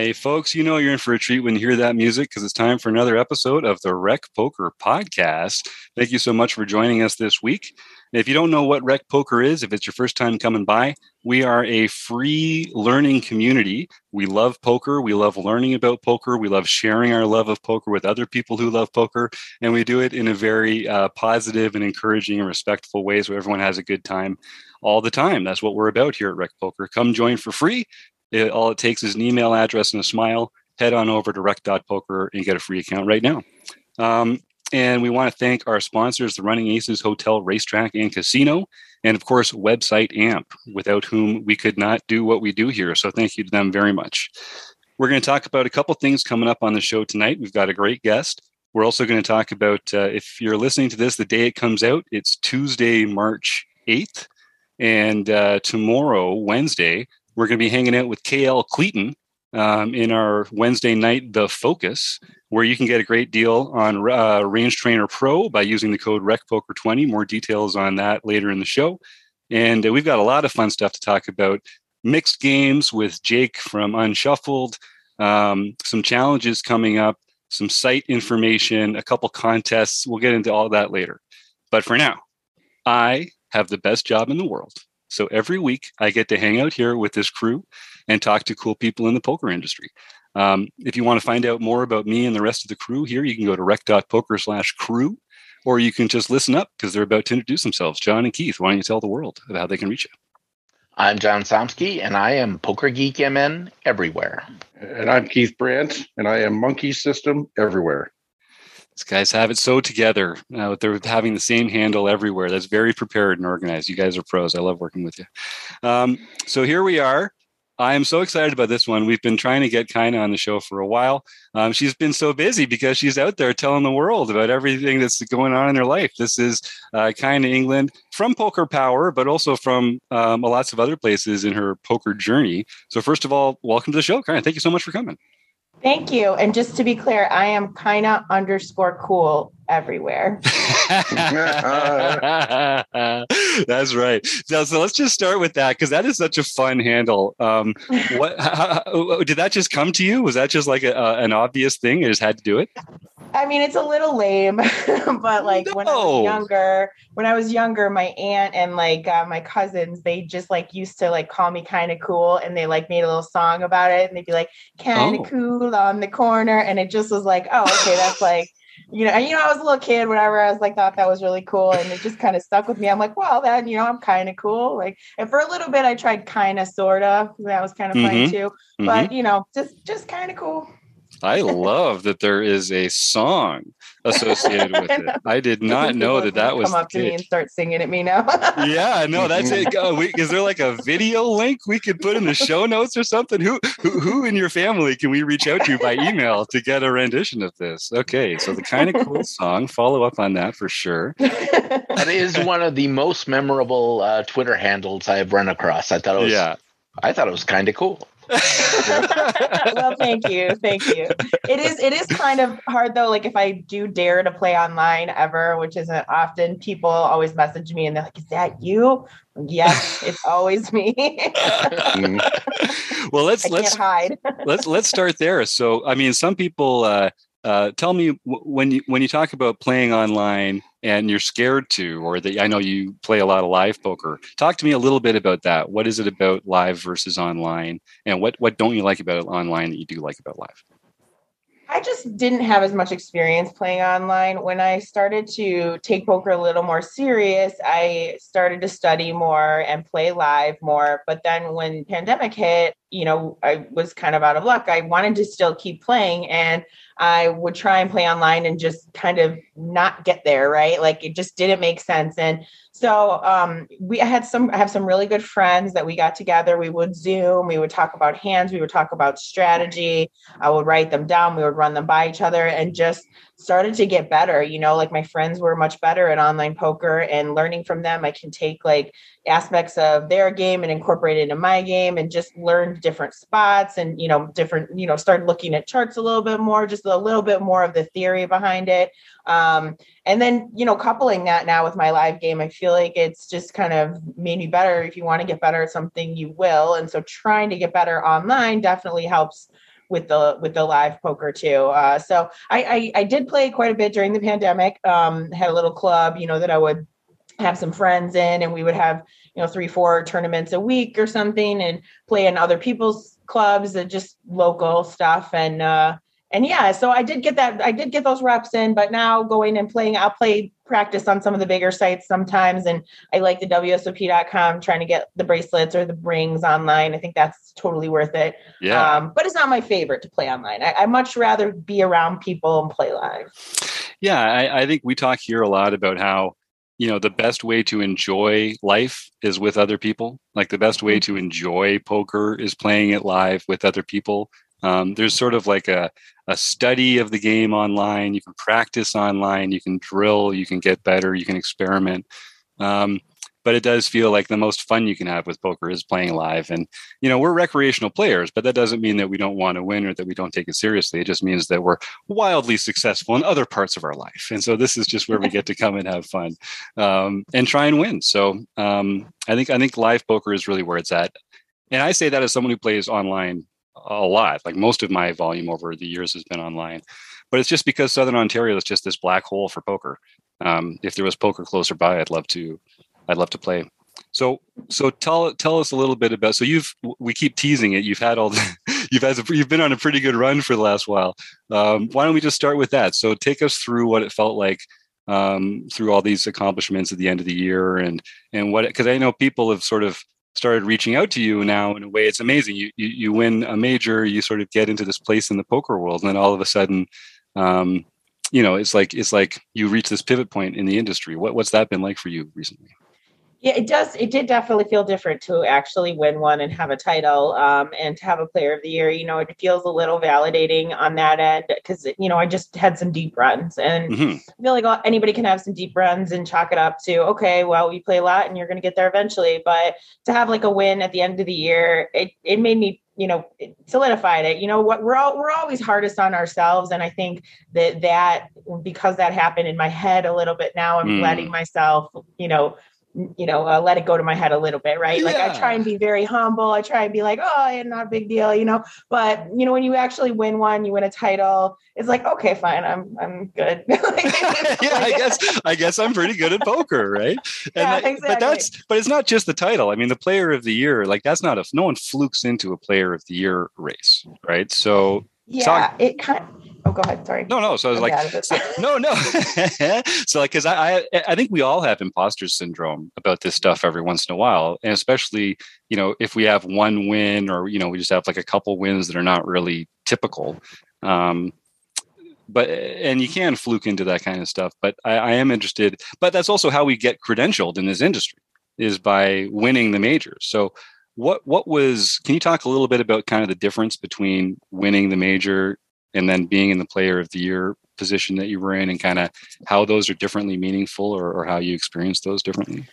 Hi, folks. You know you're in for a treat when you hear that music because it's time for another episode of the Rec Poker Podcast. Thank you so much for joining us this week. If you don't know what Rec Poker is, if it's your first time coming by, we are a free learning community. We love poker. We love learning about poker. We love sharing our love of poker with other people who love poker. And we do it in a very uh, positive and encouraging and respectful ways so everyone has a good time all the time. That's what we're about here at Rec Poker. Come join for free. It, all it takes is an email address and a smile. Head on over to rec.poker and get a free account right now. Um, and we want to thank our sponsors, the Running Aces Hotel, Racetrack, and Casino, and of course, website AMP, without whom we could not do what we do here. So thank you to them very much. We're going to talk about a couple things coming up on the show tonight. We've got a great guest. We're also going to talk about, uh, if you're listening to this the day it comes out, it's Tuesday, March 8th. And uh, tomorrow, Wednesday, we're going to be hanging out with KL Cleaton um, in our Wednesday night, The Focus, where you can get a great deal on uh, Range Trainer Pro by using the code RecPoker20. More details on that later in the show. And uh, we've got a lot of fun stuff to talk about. Mixed games with Jake from Unshuffled, um, some challenges coming up, some site information, a couple contests. We'll get into all that later. But for now, I have the best job in the world. So every week I get to hang out here with this crew and talk to cool people in the poker industry. Um, if you want to find out more about me and the rest of the crew here, you can go to rec.poker slash crew, or you can just listen up because they're about to introduce themselves. John and Keith, why don't you tell the world about how they can reach you? I'm John Somsky, and I am Poker Geek MN everywhere. And I'm Keith Brandt, and I am Monkey System everywhere. These guys have it so together. Uh, they're having the same handle everywhere. That's very prepared and organized. You guys are pros. I love working with you. Um, so here we are. I am so excited about this one. We've been trying to get Kaina on the show for a while. Um, she's been so busy because she's out there telling the world about everything that's going on in her life. This is uh, Kaina England from Poker Power, but also from um, lots of other places in her poker journey. So, first of all, welcome to the show, Kaina. Thank you so much for coming. Thank you. And just to be clear, I am kind of underscore cool everywhere. That's right. So, so let's just start with that because that is such a fun handle. Um, what how, how, did that just come to you? Was that just like a, uh, an obvious thing? You just had to do it. I mean, it's a little lame, but like no. when I was younger, when I was younger, my aunt and like uh, my cousins, they just like used to like call me kind of cool, and they like made a little song about it, and they'd be like kind of oh. cool on the corner, and it just was like, oh, okay, that's like you know, and you know, I was a little kid, whatever. I was like, thought that was really cool, and it just kind of stuck with me. I'm like, well, then you know, I'm kind of cool. Like, and for a little bit, I tried kind of, sorta. That was kind of mm-hmm. funny too. Mm-hmm. But you know, just just kind of cool. I love that there is a song associated with it. I did not know that that was come up to me and start singing at me now. yeah, no, that's it. we, is there like a video link we could put in the show notes or something? Who, who who in your family can we reach out to by email to get a rendition of this? Okay, so the kind of cool song. Follow up on that for sure. that is one of the most memorable uh, Twitter handles I've run across. I thought it was. Yeah. I thought it was kind of cool. well, thank you, thank you. It is it is kind of hard though. Like if I do dare to play online ever, which isn't often, people always message me and they're like, "Is that you?" Yes, it's always me. well, let's I let's hide. let's let's start there. So, I mean, some people uh, uh, tell me when you when you talk about playing online and you're scared to, or that I know you play a lot of live poker. Talk to me a little bit about that. What is it about live versus online, and what what don't you like about it online that you do like about live? I just didn't have as much experience playing online. When I started to take poker a little more serious, I started to study more and play live more. But then when pandemic hit, you know, I was kind of out of luck. I wanted to still keep playing and I would try and play online and just kind of not get there, right? Like it just didn't make sense. And so um, we had some I have some really good friends that we got together. We would Zoom, we would talk about hands, we would talk about strategy. I would write them down, we would run them by each other and just started to get better. You know, like my friends were much better at online poker and learning from them. I can take like aspects of their game and incorporate it into my game and just learn different spots and, you know, different, you know, start looking at charts a little bit more, just a little bit more of the theory behind it. Um, and then, you know, coupling that now with my live game, I feel like it's just kind of made me better. If you want to get better at something, you will. And so trying to get better online definitely helps with the with the live poker too. Uh, so I, I, I did play quite a bit during the pandemic. Um, had a little club, you know, that I would have some friends in, and we would have you know three four tournaments a week or something, and play in other people's clubs and just local stuff and. uh and yeah, so I did get that. I did get those reps in, but now going and playing, I'll play practice on some of the bigger sites sometimes. And I like the WSOP.com trying to get the bracelets or the rings online. I think that's totally worth it. Yeah. Um, but it's not my favorite to play online. I, I much rather be around people and play live. Yeah, I, I think we talk here a lot about how you know the best way to enjoy life is with other people like the best way mm-hmm. to enjoy poker is playing it live with other people um, there's sort of like a, a study of the game online. You can practice online, you can drill, you can get better, you can experiment. Um, but it does feel like the most fun you can have with poker is playing live. And, you know, we're recreational players, but that doesn't mean that we don't want to win or that we don't take it seriously. It just means that we're wildly successful in other parts of our life. And so this is just where we get to come and have fun um, and try and win. So um, I think, I think live poker is really where it's at. And I say that as someone who plays online a lot. Like most of my volume over the years has been online, but it's just because Southern Ontario is just this black hole for poker. Um, if there was poker closer by, I'd love to. I'd love to play. So, so tell tell us a little bit about. So you've we keep teasing it. You've had all the, you've had you've been on a pretty good run for the last while. Um, why don't we just start with that? So take us through what it felt like um, through all these accomplishments at the end of the year, and and what because I know people have sort of started reaching out to you now in a way it's amazing. You, you you win a major you sort of get into this place in the poker world and then all of a sudden um, you know it's like it's like you reach this pivot point in the industry. What, what's that been like for you recently yeah, it does. It did definitely feel different to actually win one and have a title um, and to have a player of the year. You know, it feels a little validating on that end because, you know, I just had some deep runs and mm-hmm. I feel like anybody can have some deep runs and chalk it up to, okay, well, we play a lot and you're going to get there eventually. But to have like a win at the end of the year, it, it made me you know solidified it you know what we're all we're always hardest on ourselves and i think that that because that happened in my head a little bit now i'm mm. letting myself you know you know, uh, let it go to my head a little bit, right? Yeah. Like I try and be very humble. I try and be like, oh, not a big deal, you know. But you know, when you actually win one, you win a title. It's like, okay, fine, I'm I'm good. yeah, I guess I guess I'm pretty good at poker, right? And yeah, that, exactly. But that's but it's not just the title. I mean, the player of the year, like that's not a no one flukes into a player of the year race, right? So yeah, talk, it kind. Of, Oh, go ahead. Sorry. No, no. So I was like, so, no, no. so like, because I, I, I think we all have imposter syndrome about this stuff every once in a while, and especially you know if we have one win or you know we just have like a couple wins that are not really typical. Um, but and you can fluke into that kind of stuff. But I, I am interested. But that's also how we get credentialed in this industry is by winning the majors. So what what was can you talk a little bit about kind of the difference between winning the major and then being in the player of the year position that you were in and kind of how those are differently meaningful or, or how you experience those differently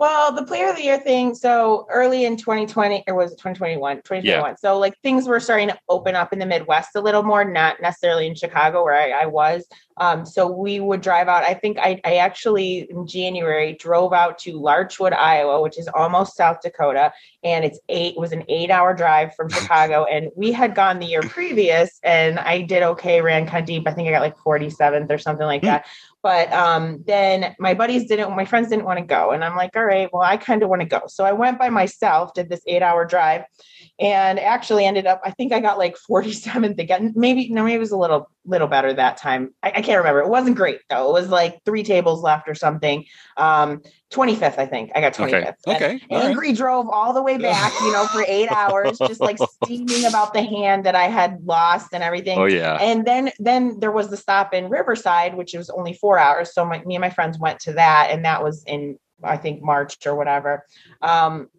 well, the player of the year thing. So early in 2020, or was it 2021? 2021. Yeah. So like things were starting to open up in the Midwest a little more, not necessarily in Chicago where I, I was. Um, so we would drive out. I think I, I actually in January drove out to Larchwood, Iowa, which is almost South Dakota, and it's eight. It was an eight-hour drive from Chicago, and we had gone the year previous, and I did okay, ran kind of deep. I think I got like 47th or something like hmm. that. But um, then my buddies didn't, my friends didn't want to go. And I'm like, all right, well, I kind of want to go. So I went by myself, did this eight hour drive and actually ended up, I think I got like 47th again. Maybe, no, maybe it was a little, little better that time. I, I can't remember. It wasn't great though. It was like three tables left or something. Um, 25th, I think. I got 25th. Okay. okay. Angry right. drove all the way back, you know, for eight hours, just like steaming about the hand that I had lost and everything. Oh yeah. And then then there was the stop in Riverside, which was only four hours. So my, me and my friends went to that, and that was in I think March or whatever. Um,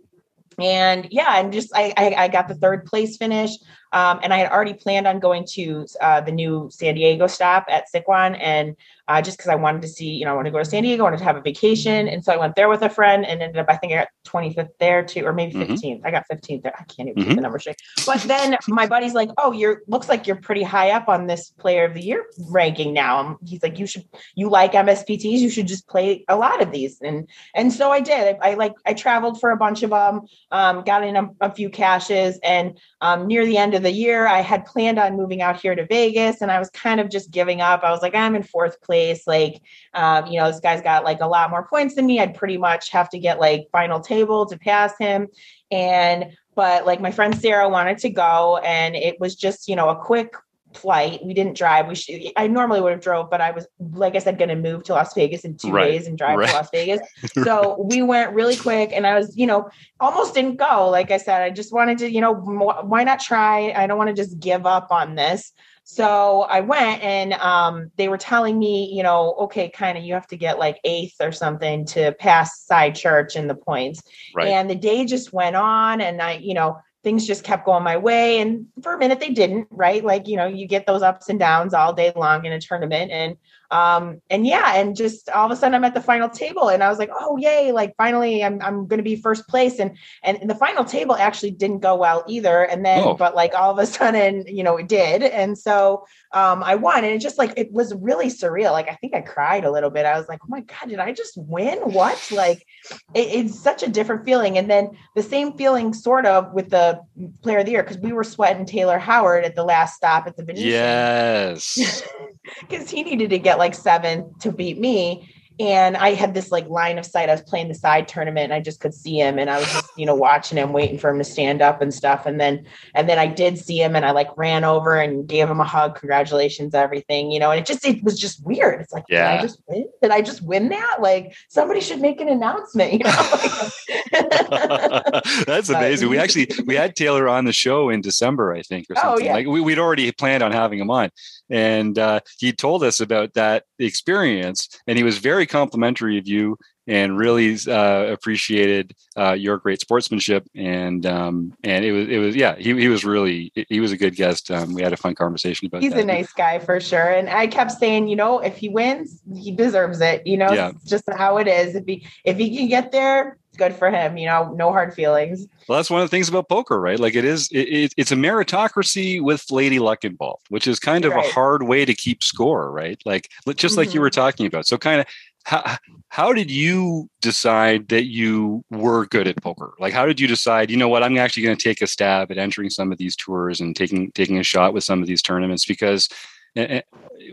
and yeah, and just I, I, I got the third place finish. Um, and I had already planned on going to uh, the new San Diego stop at Sycuan, and uh, just because I wanted to see, you know, I wanted to go to San Diego, I wanted to have a vacation. And so I went there with a friend and ended up, I think I got 25th there too, or maybe 15th. Mm-hmm. I got 15th there. I can't even mm-hmm. keep the number straight. But then my buddy's like, oh, you're looks like you're pretty high up on this player of the year ranking now. he's like, you should, you like MSPTs, you should just play a lot of these. And and so I did. I, I like I traveled for a bunch of them, um, got in a, a few cashes, and um, near the end of the year, I had planned on moving out here to Vegas, and I was kind of just giving up. I was like, I'm in fourth place. Like, um, you know, this guy's got like a lot more points than me. I'd pretty much have to get like final table to pass him. And but like my friend Sarah wanted to go, and it was just you know a quick flight. We didn't drive. We should, I normally would have drove, but I was, like I said, going to move to Las Vegas in two right. days and drive right. to Las Vegas. So we went really quick and I was, you know, almost didn't go. Like I said, I just wanted to, you know, why not try? I don't want to just give up on this. So I went and um, they were telling me, you know, okay, kind of you have to get like eighth or something to pass side church in the points. Right. And the day just went on and I, you know, things just kept going my way. And for a minute, they didn't, right? Like, you know, you get those ups and downs all day long in a tournament. And um and yeah and just all of a sudden i'm at the final table and i was like oh yay like finally i'm, I'm going to be first place. And, and the final table actually didn't go well either. And then oh. but like all of a sudden you know it did. And so um i won. And it just like it was really surreal. Like i think i cried a little bit. I was like oh my god did i just win? What? Like it, it's such a different feeling. And then the same feeling sort of with the player of the year because we were sweating taylor howard at the last stop at the venetian. Yes. Because he needed to get like seven to beat me. And I had this like line of sight. I was playing the side tournament and I just could see him. And I was just, you know, watching him, waiting for him to stand up and stuff. And then, and then I did see him and I like ran over and gave him a hug, congratulations, everything, you know, and it just, it was just weird. It's like, yeah. did I just win? Did I just win that? Like somebody should make an announcement, you know? That's amazing. we actually, we had Taylor on the show in December, I think, or oh, something oh, yeah. like we, we'd already planned on having him on and uh, he told us about that experience and he was very complimentary of you and really uh, appreciated uh, your great sportsmanship and um, and it was it was yeah he, he was really he was a good guest um, we had a fun conversation about he's that. a nice guy for sure and i kept saying you know if he wins he deserves it you know yeah. just how it is if he if he can get there good for him. You know, no hard feelings. Well, that's one of the things about poker, right? Like it is, it, it, it's a meritocracy with lady luck involved, which is kind of right. a hard way to keep score, right? Like just like mm-hmm. you were talking about. So kind of how, how did you decide that you were good at poker? Like, how did you decide, you know what, I'm actually going to take a stab at entering some of these tours and taking, taking a shot with some of these tournaments? Because eh, eh,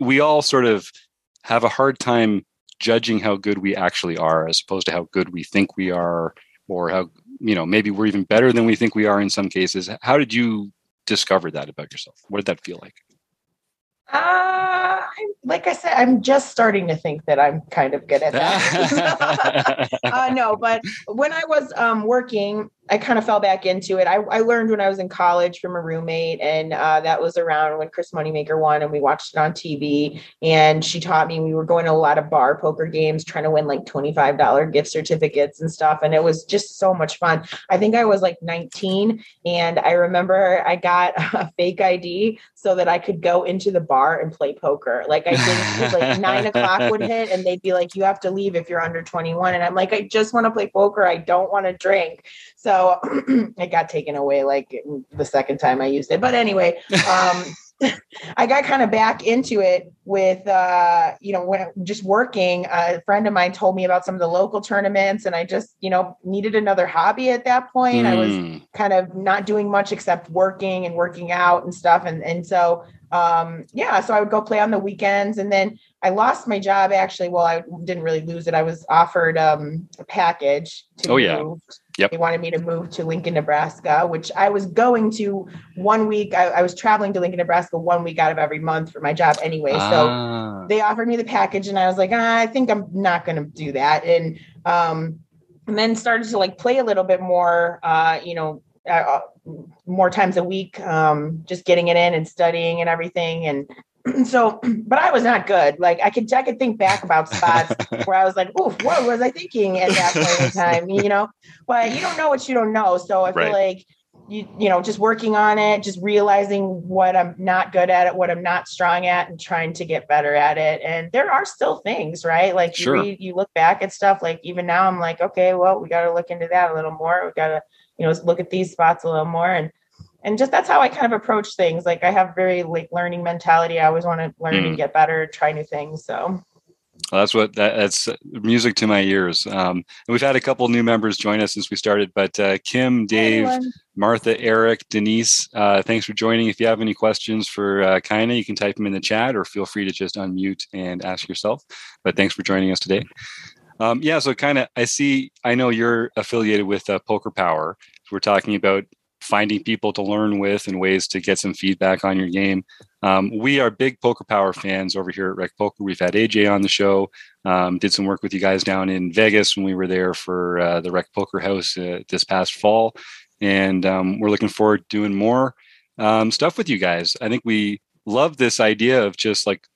we all sort of have a hard time judging how good we actually are as opposed to how good we think we are or how you know maybe we're even better than we think we are in some cases. How did you discover that about yourself? What did that feel like uh, like I said, I'm just starting to think that I'm kind of good at that. uh, no, but when I was um, working, I kind of fell back into it. I, I, learned when I was in college from a roommate, and uh, that was around when Chris Moneymaker won, and we watched it on TV. And she taught me. We were going to a lot of bar poker games, trying to win like twenty five dollar gift certificates and stuff, and it was just so much fun. I think I was like nineteen, and I remember I got a fake ID so that I could go into the bar and play poker. Like I think like nine o'clock would hit, and they'd be like, "You have to leave if you're under twenty one," and I'm like, "I just want to play poker. I don't want to drink." So it got taken away like the second time I used it. But anyway, um, I got kind of back into it with, uh, you know, when just working. A friend of mine told me about some of the local tournaments, and I just, you know, needed another hobby at that point. Mm. I was hmm. kind of not doing much except working and working out and stuff, and and so um, yeah, so I would go play on the weekends, and then I lost my job actually. Well, I didn't really lose it. I was offered um, a package. To oh yeah. Yep. They wanted me to move to Lincoln, Nebraska, which I was going to one week. I, I, was traveling to Lincoln, Nebraska one week out of every month for my job anyway. Ah. So they offered me the package, and I was like, ah, I think I'm not going to do that. And um, and then started to like play a little bit more. Uh, you know, uh, more times a week, um, just getting it in and studying and everything. And so but i was not good like i could i could think back about spots where i was like oh what was i thinking at that point in time you know but you don't know what you don't know so i feel right. like you, you know, just working on it, just realizing what I'm not good at it, what I'm not strong at, and trying to get better at it. And there are still things, right? Like sure. you read, you look back at stuff. Like even now, I'm like, okay, well, we got to look into that a little more. We got to, you know, look at these spots a little more. And and just that's how I kind of approach things. Like I have very like learning mentality. I always want to learn mm. and get better, try new things. So well, that's what that, that's music to my ears. Um, and we've had a couple new members join us since we started, but uh, Kim, Dave, Martha, Eric, Denise, uh, thanks for joining. If you have any questions for uh, Kaina, you can type them in the chat or feel free to just unmute and ask yourself. But thanks for joining us today. Um, yeah, so kind of, I see, I know you're affiliated with uh, Poker Power. We're talking about finding people to learn with and ways to get some feedback on your game. Um, we are big Poker Power fans over here at Rec Poker. We've had AJ on the show, um, did some work with you guys down in Vegas when we were there for uh, the Rec Poker House uh, this past fall. And um, we're looking forward to doing more um, stuff with you guys. I think we love this idea of just like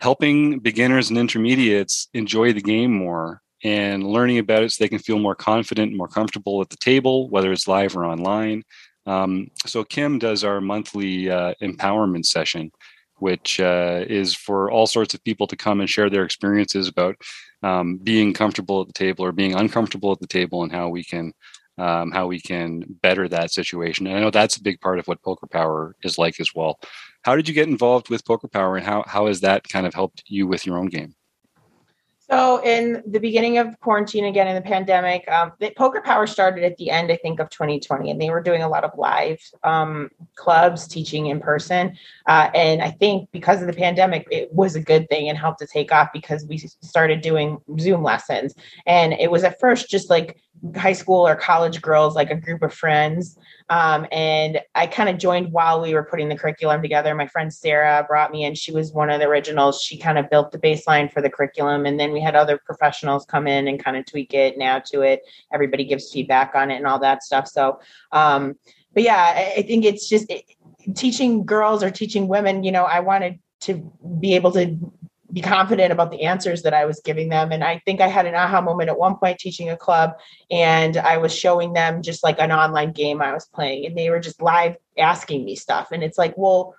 helping beginners and intermediates enjoy the game more and learning about it so they can feel more confident and more comfortable at the table, whether it's live or online. Um, so Kim does our monthly uh, empowerment session, which uh, is for all sorts of people to come and share their experiences about um, being comfortable at the table or being uncomfortable at the table and how we can um, how we can better that situation. And I know that's a big part of what Poker Power is like as well. How did you get involved with Poker Power, and how how has that kind of helped you with your own game? So, in the beginning of quarantine, again in the pandemic, um, the Poker Power started at the end, I think, of 2020, and they were doing a lot of live um, clubs, teaching in person. Uh, and I think because of the pandemic, it was a good thing and helped to take off because we started doing Zoom lessons. And it was at first just like high school or college girls, like a group of friends. Um, and I kind of joined while we were putting the curriculum together. My friend Sarah brought me in. She was one of the originals. She kind of built the baseline for the curriculum. And then we had other professionals come in and kind of tweak it add to it. Everybody gives feedback on it and all that stuff. So, um, but yeah, I think it's just it, teaching girls or teaching women, you know, I wanted to be able to be confident about the answers that I was giving them. And I think I had an aha moment at one point teaching a club, and I was showing them just like an online game I was playing, and they were just live asking me stuff. And it's like, well,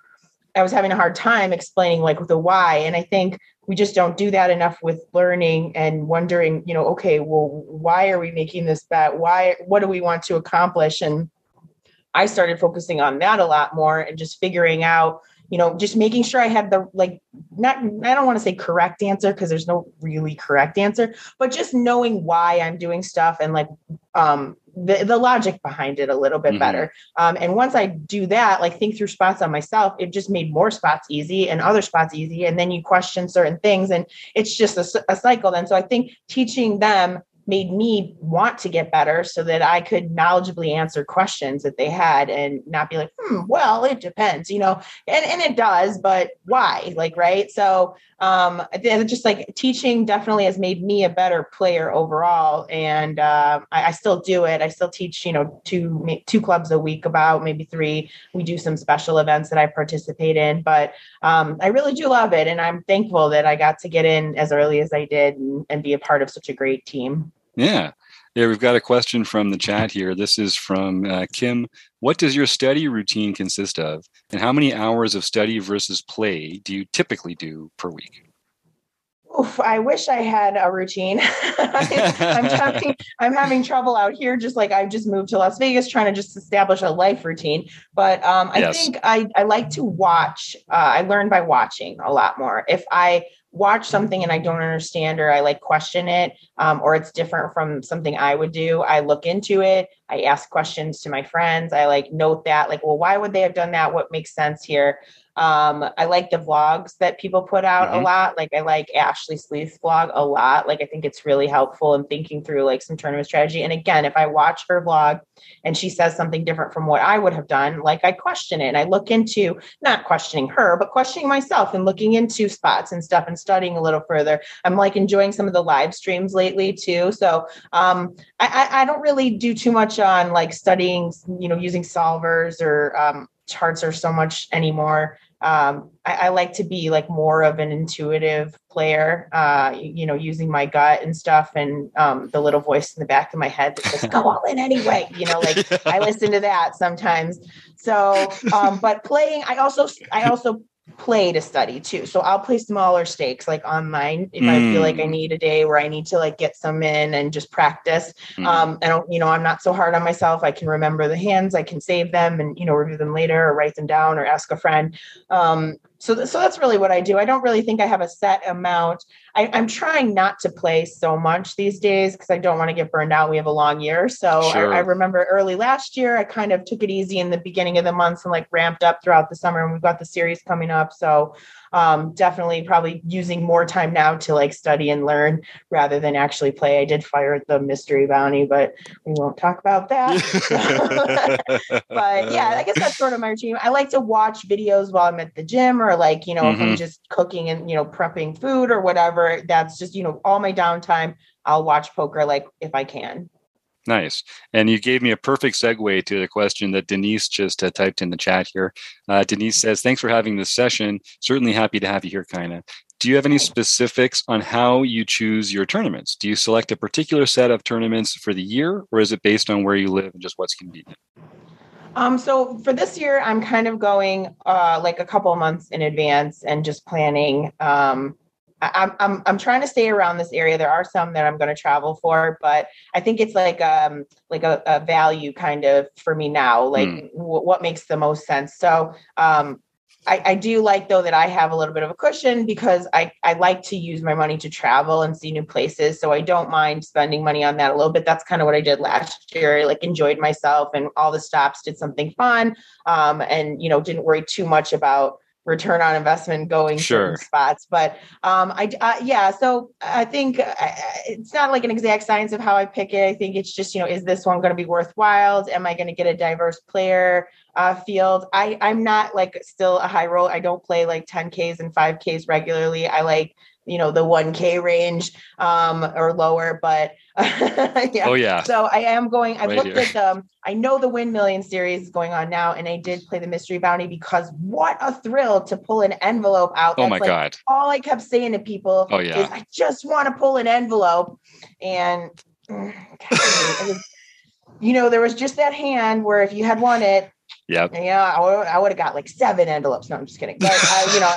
I was having a hard time explaining like the why. And I think we just don't do that enough with learning and wondering, you know, okay, well, why are we making this bet? Why, what do we want to accomplish? And I started focusing on that a lot more and just figuring out you know, just making sure I had the like not I don't want to say correct answer because there's no really correct answer, but just knowing why I'm doing stuff and like um the, the logic behind it a little bit mm-hmm. better. Um, and once I do that, like think through spots on myself, it just made more spots easy and other spots easy. And then you question certain things, and it's just a, a cycle. Then, so I think teaching them made me want to get better so that I could knowledgeably answer questions that they had and not be like, hmm, well, it depends, you know, and, and it does, but why? Like, right. So um, just like teaching definitely has made me a better player overall. And uh, I, I, still do it. I still teach, you know, two, two clubs a week, about maybe three. We do some special events that I participate in, but um, I really do love it. And I'm thankful that I got to get in as early as I did and, and be a part of such a great team. Yeah. Yeah, we've got a question from the chat here. This is from uh, Kim. What does your study routine consist of? And how many hours of study versus play do you typically do per week? Oof, I wish I had a routine. I'm, having, I'm having trouble out here, just like I've just moved to Las Vegas trying to just establish a life routine. But um, I yes. think I, I like to watch. Uh, I learn by watching a lot more. If I watch something and I don't understand or I like question it um, or it's different from something I would do, I look into it. I ask questions to my friends. I like note that, like, well, why would they have done that? What makes sense here? Um, I like the vlogs that people put out mm-hmm. a lot. Like I like Ashley Sleeth's vlog a lot. Like I think it's really helpful in thinking through like some tournament strategy. And again, if I watch her vlog and she says something different from what I would have done, like I question it and I look into not questioning her, but questioning myself and looking into spots and stuff and studying a little further. I'm like enjoying some of the live streams lately too. So um, I, I don't really do too much on like studying, you know, using solvers or um, charts are so much anymore. um, I, I, like to be like more of an intuitive player, uh, you, know, using my gut and stuff and um, the little voice in the back of my head that says, go all in anyway. You know, like I listen to that sometimes. So, um, but playing, I also, I also play to study too. So I'll play smaller stakes like online if mm. I feel like I mm. need a day where I need to like get some in and just practice. Mm. Um, and you know, I'm not so hard on myself. I can remember the hands, I can save them and you know review them later or write them down or ask a friend. Um, so, th- so that's really what I do. I don't really think I have a set amount. I, am trying not to play so much these days because I don't want to get burned out. We have a long year. So sure. I, I, remember early last year, I kind of took it easy in the beginning of the months and like ramped up throughout the summer. And we've got the series coming up. So um, definitely probably using more time now to like study and learn rather than actually play. I did fire the mystery bounty, but we won't talk about that. but yeah, I guess that's sort of my routine. I like to watch videos while I'm at the gym or like, you know, mm-hmm. if I'm mm-hmm. just cooking and, you know, prepping food or whatever. That's just, you know, all my downtime. I'll watch poker like if I can. Nice. And you gave me a perfect segue to the question that Denise just uh, typed in the chat here. Uh, Denise says, Thanks for having this session. Certainly happy to have you here, Kina. Do you have any specifics on how you choose your tournaments? Do you select a particular set of tournaments for the year, or is it based on where you live and just what's convenient? Um, so for this year, I'm kind of going uh, like a couple months in advance and just planning um, I'm I'm I'm trying to stay around this area. There are some that I'm going to travel for, but I think it's like um like a, a value kind of for me now. Like mm. w- what makes the most sense. So um I, I do like though that I have a little bit of a cushion because I, I like to use my money to travel and see new places. So I don't mind spending money on that a little bit. That's kind of what I did last year. I like enjoyed myself and all the stops did something fun. Um, and you know, didn't worry too much about return on investment going sure. spots but um i uh, yeah so i think uh, it's not like an exact science of how i pick it. I think it's just you know is this one going to be worthwhile? Am i going to get a diverse player uh, field? I i'm not like still a high roll. I don't play like 10ks and 5ks regularly. I like you know the 1k range um or lower but yeah. oh yeah. So i am going i right looked here. at them i know the Wynn Million series is going on now and i did play the mystery bounty because what a thrill to pull an envelope out. Oh That's my like god. all i kept saying to people oh yeah. i just want to pull an envelope. And God, you know there was just that hand where if you had won it yeah. Yeah, I would have got like seven envelopes. No, I'm just kidding. But uh, you know,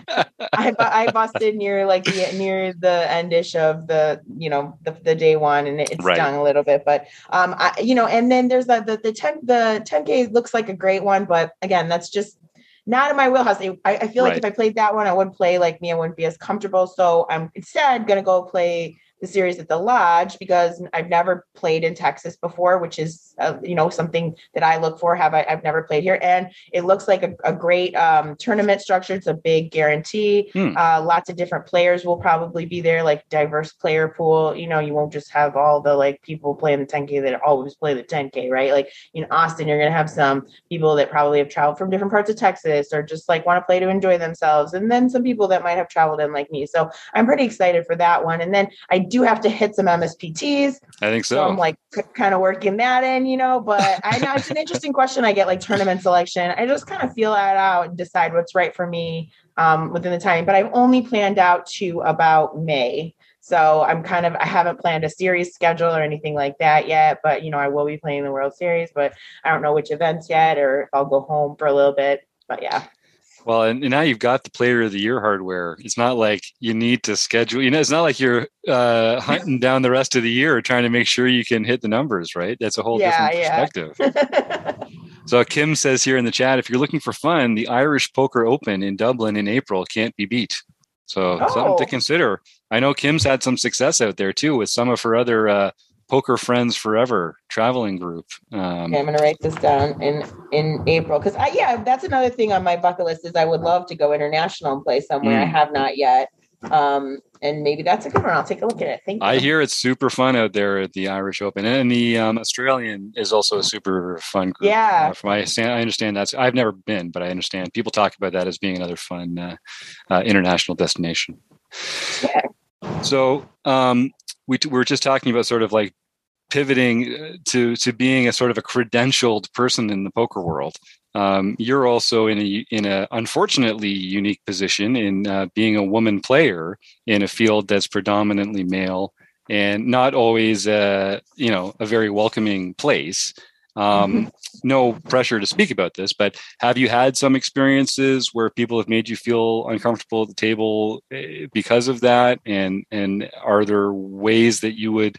I, I, I busted near like the near the endish of the you know the, the day one, and it, it right. stung a little bit. But um, I you know, and then there's the the the ten the ten k looks like a great one, but again, that's just not in my wheelhouse. I, I feel like right. if I played that one, I wouldn't play like me. I wouldn't be as comfortable. So I'm instead gonna go play the series at the lodge because I've never played in Texas before, which is uh, you know something that I look for. Have I, I've never played here, and it looks like a, a great um, tournament structure. It's a big guarantee. Hmm. Uh, lots of different players will probably be there, like diverse player pool. You know, you won't just have all the like people playing the 10k that always play the 10k, right? Like in Austin, you're gonna have some people that probably have traveled from different parts of Texas or just like want to play to enjoy themselves, and then some people that might have traveled in like me. So I'm pretty excited for that one. And then I do have to hit some MSPTs. I think so. so I'm like kind of working that in, you know, but I know it's an interesting question. I get like tournament selection. I just kind of feel that out and decide what's right for me um, within the time. But I've only planned out to about May. So I'm kind of I haven't planned a series schedule or anything like that yet, but you know I will be playing the World Series, but I don't know which events yet or if I'll go home for a little bit. But yeah. Well, and, and, now you've got the player of the year hardware. It's not like you need to schedule, you know, it's not like you're uh, hunting down the rest of the year trying to make sure you can hit the numbers, right? That's a whole yeah, different perspective. so Kim says here in the chat, if you're looking for fun, the Irish Poker Open in Dublin in April can't be beat. So oh. something to oh. consider. I know Kim's had some success out there too with some of her other uh, Poker Friends Forever traveling group. Um, okay, I'm going to write this down in in April because I yeah that's another thing on my bucket list is I would love to go international and play somewhere. Mm. I have not yet. Um, and maybe that's a good one. I'll take a look at it. Thank you. I hear it's super fun out there at the Irish Open, and the um, Australian is also a super fun group. Yeah, uh, from my I understand that's I've never been, but I understand people talk about that as being another fun uh, uh, international destination. Yeah. So um, we, we were just talking about sort of like pivoting uh, to to being a sort of a credentialed person in the poker world. um, you're also in a in a unfortunately unique position in uh, being a woman player in a field that's predominantly male and not always uh, you know a very welcoming place. Um, mm-hmm. no pressure to speak about this, but have you had some experiences where people have made you feel uncomfortable at the table eh, because of that? And and are there ways that you would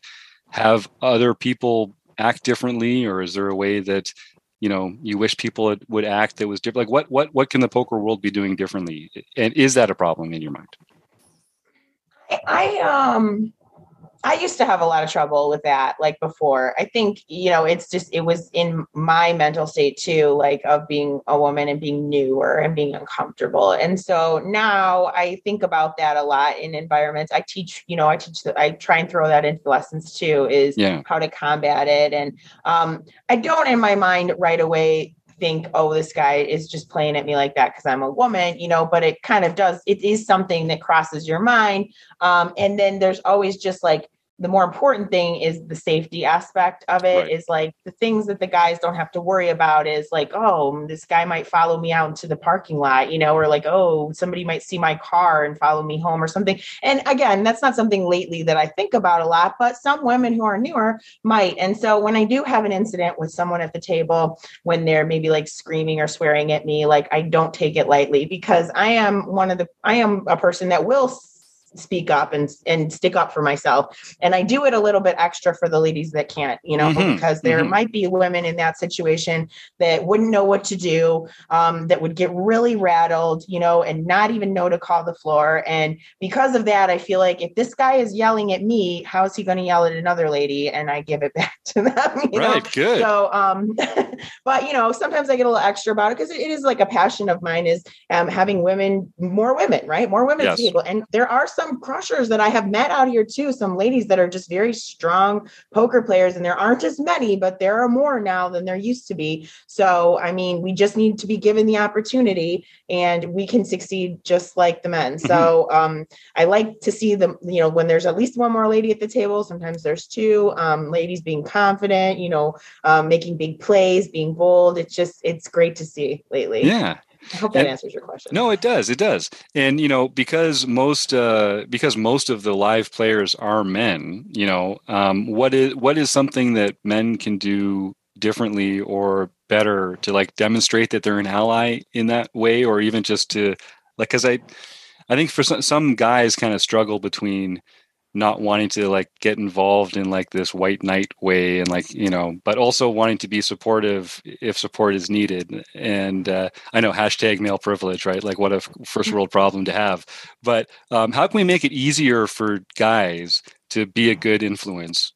have other people act differently, or is there a way that you know you wish people would act that was different? Like what what what can the poker world be doing differently? And is that a problem in your mind? I um I used to have a lot of trouble with that, like before. I think, you know, it's just, it was in my mental state too, like of being a woman and being newer and being uncomfortable. And so now I think about that a lot in environments. I teach, you know, I teach, I try and throw that into lessons too, is yeah. how to combat it. And um, I don't in my mind right away think, oh, this guy is just playing at me like that because I'm a woman, you know, but it kind of does, it is something that crosses your mind. Um, and then there's always just like, the more important thing is the safety aspect of it. Right. Is like the things that the guys don't have to worry about is like oh this guy might follow me out into the parking lot you know or like oh somebody might see my car and follow me home or something and again that's not something lately that i think about a lot but some women who are newer might and so when i do have an incident with someone at the table when they're maybe like screaming or swearing at me like i don't take it lightly because i am one of the i am a person that will speak up and and stick up for myself and i do it a little bit extra for the ladies that can't you know mm-hmm. because there mm-hmm. might be women in that situation that wouldn't know what to do um, that would get really rattled you know and not even know to call the floor and because of that i feel like if this guy is yelling at me how is he going to yell at another lady and i give it back to them right know? good so um but you know sometimes i get a little extra about it because it is like a passion of mine is um, having women more women right more women yes. people and there are some some crushers that I have met out here too. Some ladies that are just very strong poker players, and there aren't as many, but there are more now than there used to be. So, I mean, we just need to be given the opportunity, and we can succeed just like the men. Mm-hmm. So, um, I like to see them. You know, when there's at least one more lady at the table. Sometimes there's two um, ladies being confident. You know, um, making big plays, being bold. It's just it's great to see lately. Yeah, I hope that and, answers your question. No, it does. It does. And you know, because most uh, because most of the live players are men, you know, um, what is what is something that men can do differently or better to like demonstrate that they're an ally in that way, or even just to like, because I, I think for some, some guys kind of struggle between not wanting to like get involved in like this white knight way and like you know but also wanting to be supportive if support is needed. And uh, i know hashtag male privilege right? Like what a first world problem to have. But um, how can we make it easier for guys to be a good influence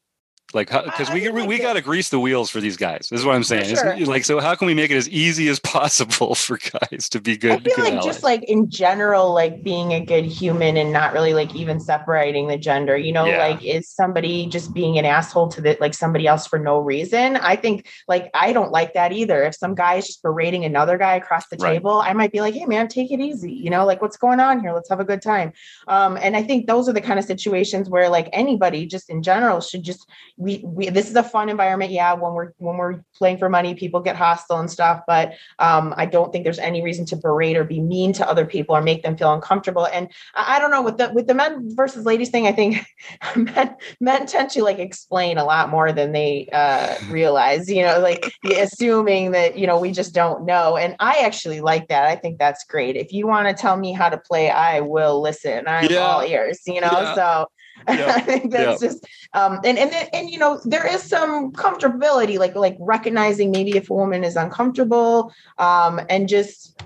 like because we we, got to grease the wheels for these guys this is what i'm saying sure. like so how can we make it as easy as possible for guys to be good i feel good like allies? just like in general like being a good human and not really like even separating the gender you know yeah. like is somebody just being an asshole to the like somebody else for no reason i think like i don't like that either if some guy is just berating another guy across the right. table i might be like hey man take it easy you know like what's going on here let's have a good time um and i think those are the kind of situations where like anybody just in general should just we we this is a fun environment yeah when we're when we're playing for money people get hostile and stuff but um, i don't think there's any reason to berate or be mean to other people or make them feel uncomfortable and i, I don't know with the with the men versus ladies thing i think men men tend to like explain a lot more than they uh, realize you know like assuming that you know we just don't know and i actually like that i think that's great if you want to tell me how to play i will listen i'm yeah. all ears you know yeah. so Yep. I think that's yep. just um and and and you know there is some comfortability like like recognizing maybe if a woman is uncomfortable um and just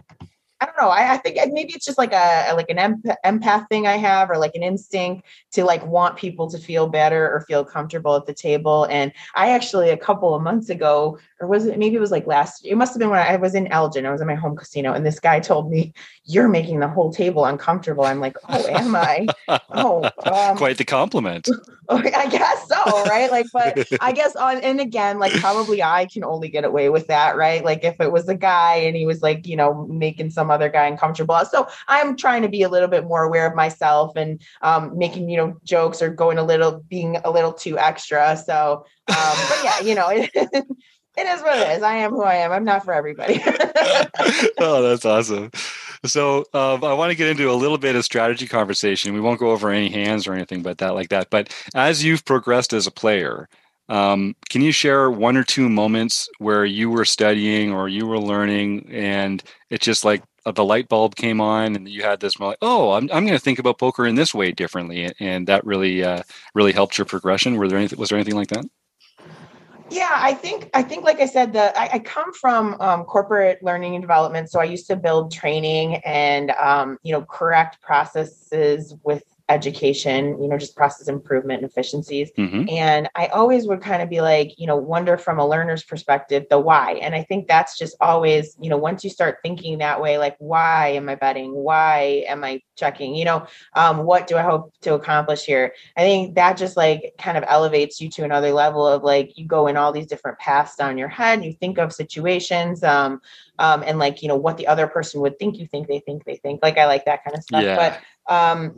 I don't know. I, I, think maybe it's just like a like an empath, empath thing I have, or like an instinct to like want people to feel better or feel comfortable at the table. And I actually a couple of months ago, or was it maybe it was like last? It must have been when I was in Elgin. I was in my home casino, and this guy told me, "You're making the whole table uncomfortable." I'm like, "Oh, am I?" oh, um, quite the compliment. I guess so, right? Like, but I guess on and again, like probably I can only get away with that, right? Like if it was a guy and he was like, you know, making some other guy uncomfortable. So I'm trying to be a little bit more aware of myself and um, making, you know, jokes or going a little, being a little too extra. So, um, but yeah, you know, it is what it is. I am who I am. I'm not for everybody. oh, that's awesome. So um, I want to get into a little bit of strategy conversation. We won't go over any hands or anything but that like that. But as you've progressed as a player, um, can you share one or two moments where you were studying or you were learning and it's just like uh, the light bulb came on and you had this like, oh, I'm, I'm going to think about poker in this way differently. And that really, uh, really helped your progression. Were there anything, was there anything like that? Yeah, I think I think like I said, the I, I come from um, corporate learning and development, so I used to build training and um, you know correct processes with education, you know, just process improvement and efficiencies. Mm-hmm. And I always would kind of be like, you know, wonder from a learner's perspective, the why. And I think that's just always, you know, once you start thinking that way, like, why am I betting? Why am I checking? You know, um, what do I hope to accomplish here? I think that just like kind of elevates you to another level of like, you go in all these different paths down your head, you think of situations, um, um, and like, you know, what the other person would think you think they think they think. Like, I like that kind of stuff. Yeah. But, um,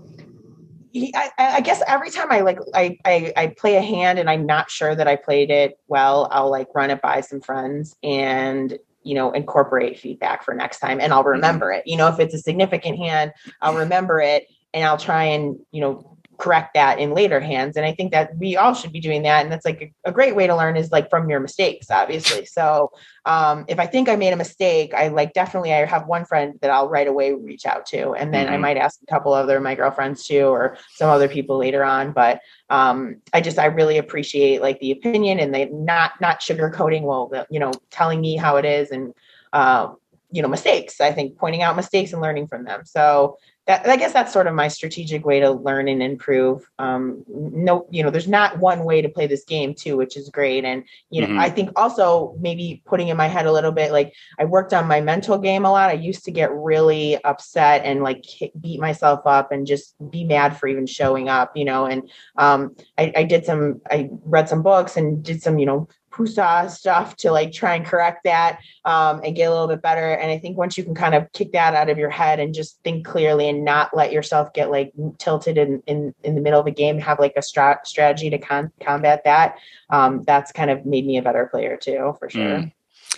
I, I, guess every time I like I, I, I play a hand and I'm not sure that I played it well, I'll like run it by some friends and you know incorporate feedback for next time, and I'll mm-hmm. remember it. You know, if it's a significant hand, I'll remember it and I'll try and you know correct that in later hands. And i think that we all should be doing that. And that's like a, a great way to learn is like from your mistakes obviously. So um, if i think i made a mistake i like definitely i have one friend that i'll right away reach out to. And then mm-hmm. i might ask a couple other my girlfriends too or some other people later on. But um, i just i really appreciate like the opinion and they not not sugarcoating well the, you know telling me how it is and uh, you know mistakes i think pointing out mistakes and learning from them so that, I guess that's sort of my strategic way to learn and improve. Um, no, you know, there's not one way to play this game too, which is great. And, you know, mm-hmm. I think also maybe putting in my head a little bit, like I worked on my mental game a lot. I used to get really upset and like beat myself up and just be mad for even showing up, you know, and um, I, I did some, I read some books and did some, you know, PUSA stuff to like try and correct that um, and get a little bit better. And I think once you can kind of kick that out of your head and just think clearly and not let yourself get like tilted in in, in the middle of a game, have like a strat- strategy to con- combat that. Um, that's kind of made me a better player too, for sure. Mm.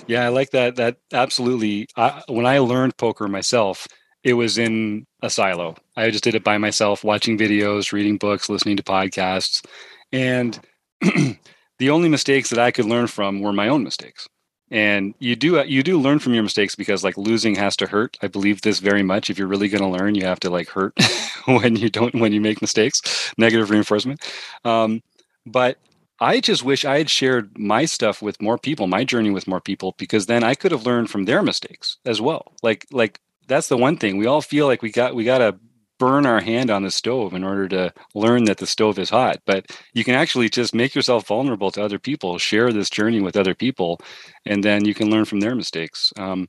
Yeah, I like that. That absolutely. I, when I learned poker myself, it was in a silo. I just did it by myself, watching videos, reading books, listening to podcasts, and the only mistakes that I could learn from were my own mistakes. And you do you do learn from your mistakes because like losing has to hurt. I believe this very much. If you're really going to learn, you have to like hurt when you don't when you make mistakes. Negative reinforcement. Um, but I just wish I had shared my stuff with more people, my journey with more people, because then I could have learned from their mistakes as well. Like like that's the one thing we all feel like we got we got to burn our hand on the stove in order to learn that the stove is hot. But you can actually just make yourself vulnerable to other people, share this journey with other people, and then you can learn from their mistakes. Um,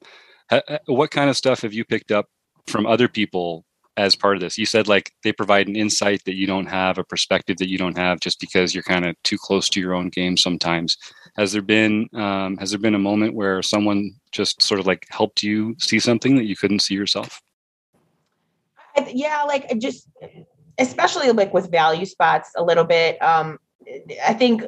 what kind of stuff have you picked up from other people as part of this? You said like they provide an insight that you don't have, a perspective that you don't have, just because you're kind of too close to your own game sometimes. Has there been um, has there been a moment where someone just sort of like helped you see something that you couldn't see yourself? Yeah, like just especially like with value spots a little bit. Um, I think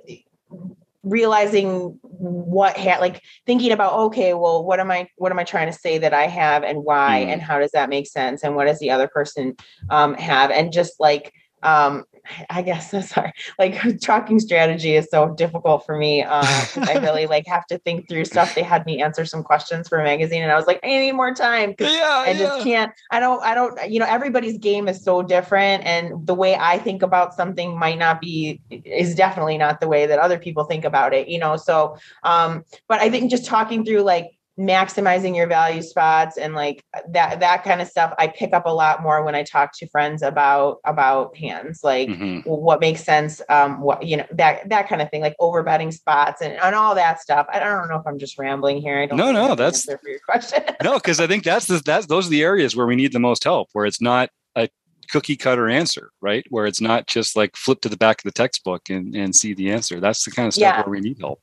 realizing what ha- like thinking about okay well what am i what am i trying to say that i have and why mm. and how does that make sense and what does the other person um have and just like um I guess sorry. Like talking strategy is so difficult for me. Uh, I really like have to think through stuff. They had me answer some questions for a magazine, and I was like, I need more time yeah, I just can't. I don't. I don't. You know, everybody's game is so different, and the way I think about something might not be is definitely not the way that other people think about it. You know, so. Um, but I think just talking through like maximizing your value spots and like that that kind of stuff i pick up a lot more when i talk to friends about about hands like mm-hmm. what makes sense um what you know that that kind of thing like over betting spots and, and all that stuff. I don't know if i'm just rambling here. I don't no no that's for your question. No because i think that's the that's those are the areas where we need the most help where it's not cookie cutter answer, right? Where it's not just like flip to the back of the textbook and, and see the answer. That's the kind of stuff yeah. where we need help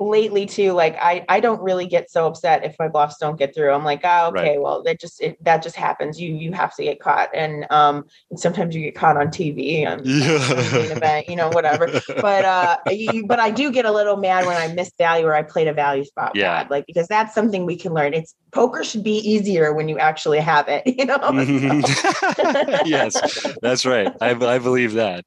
lately too like i i don't really get so upset if my bluffs don't get through i'm like oh okay right. well that just it, that just happens you you have to get caught and um and sometimes you get caught on tv on, yeah. event you know whatever but uh you, but i do get a little mad when i miss value or i played a value spot yeah bad, like because that's something we can learn it's poker should be easier when you actually have it you know yes that's right I, I believe that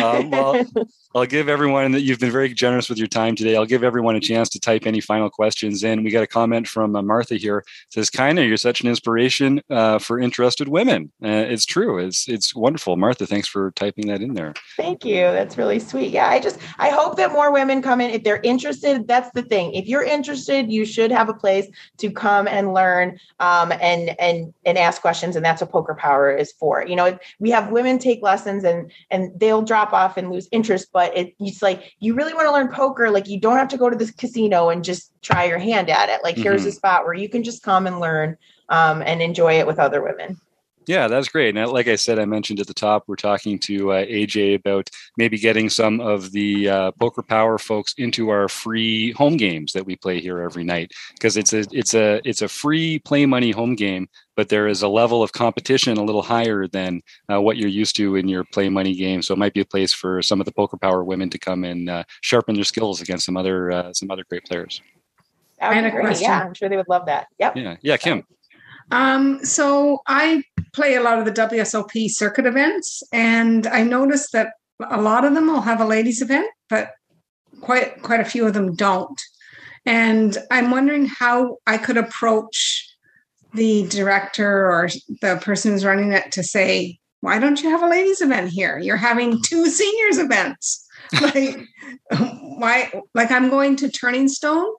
um, well I'll give everyone that you've been very generous with your time today. I'll give everyone a chance to type any final questions in. We got a comment from uh, Martha here. It says, "Kina, you're such an inspiration uh, for interested women." Uh, it's true. It's it's wonderful, Martha. Thanks for typing that in there. Thank you. That's really sweet. Yeah, I just I hope that more women come in if they're interested. That's the thing. If you're interested, you should have a place to come and learn um, and and and ask questions. And that's what Poker Power is for. You know, we have women take lessons and and they'll drop off and lose interest, but but it, it's like you really want to learn poker like you don't have to go to this casino and just try your hand at it like mm-hmm. here's a spot where you can just come and learn um, and enjoy it with other women yeah, that's great. And like I said, I mentioned at the top, we're talking to uh, AJ about maybe getting some of the uh, Poker Power folks into our free home games that we play here every night because it's a it's a it's a free play money home game, but there is a level of competition a little higher than uh, what you're used to in your play money game. So it might be a place for some of the Poker Power women to come and uh, sharpen their skills against some other uh, some other great players. That would be great. Yeah, I'm sure they would love that. Yep. Yeah, yeah, Kim. Um, so I play a lot of the WSOP circuit events, and I noticed that a lot of them will have a ladies event, but quite quite a few of them don't. And I'm wondering how I could approach the director or the person who's running it to say, why don't you have a ladies event here? You're having two seniors events. like why like I'm going to Turning Stone.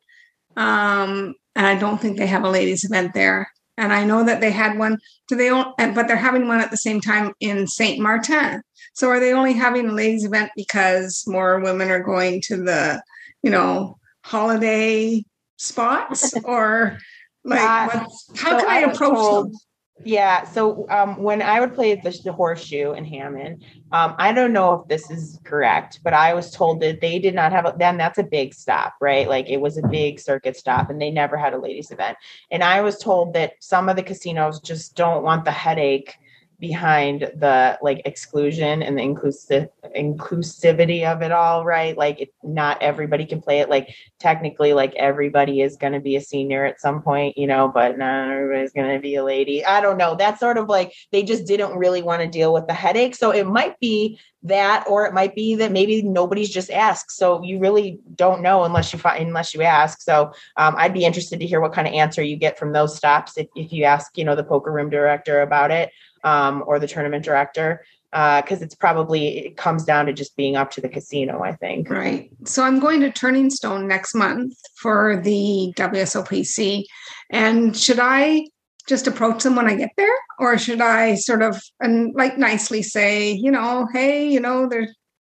Um, and I don't think they have a ladies event there and I know that they had one. Do they? But they're having one at the same time in Saint Martin. So are they only having a ladies' event because more women are going to the, you know, holiday spots, or like how so can I, I approach told, them? Yeah. So um, when I would play the, the horseshoe in Hammond, um, I don't know if this is correct, but I was told that they did not have then that's a big stop, right? Like it was a big circuit stop and they never had a ladies event. And I was told that some of the casinos just don't want the headache behind the like exclusion and the inclusive inclusivity of it all right? Like it, not everybody can play it. Like technically like everybody is going to be a senior at some point you know but not everybody's going to be a lady. I don't know. That's sort of like they just didn't really want to deal with the headache. So it might be that or it might be that maybe nobody's just asked. So you really don't know unless you find unless you ask. So um, i'd be interested to hear what kind of answer you get from those stops if, if you ask you know the poker room director about it um, or the tournament director because uh, it's probably it comes down to just being up to the casino i think. Right. So i'm going to turning stone next month for the wsopc and should i just approach them when i get there? Or should i sort of and like nicely say you know hey you know there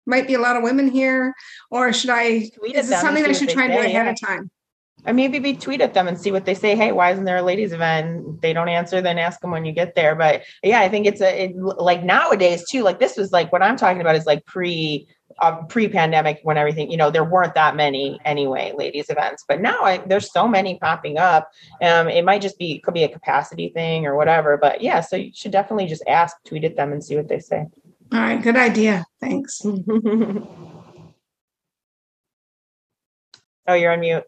might be a lot of women here. Or should i is this something i should try and do ahead yeah. of time or maybe we tweet at them and see what they say. Hey, why isn't there a ladies event? They don't answer, then ask them when you get there. But yeah, I think it's a it, like nowadays too. Like this was like what I'm talking about is like pre uh, pre-pandemic when everything you know there weren't that many anyway ladies events but now I, there's so many popping up um it might just be could be a capacity thing or whatever but yeah so you should definitely just ask tweet at them and see what they say all right good idea thanks oh you're on mute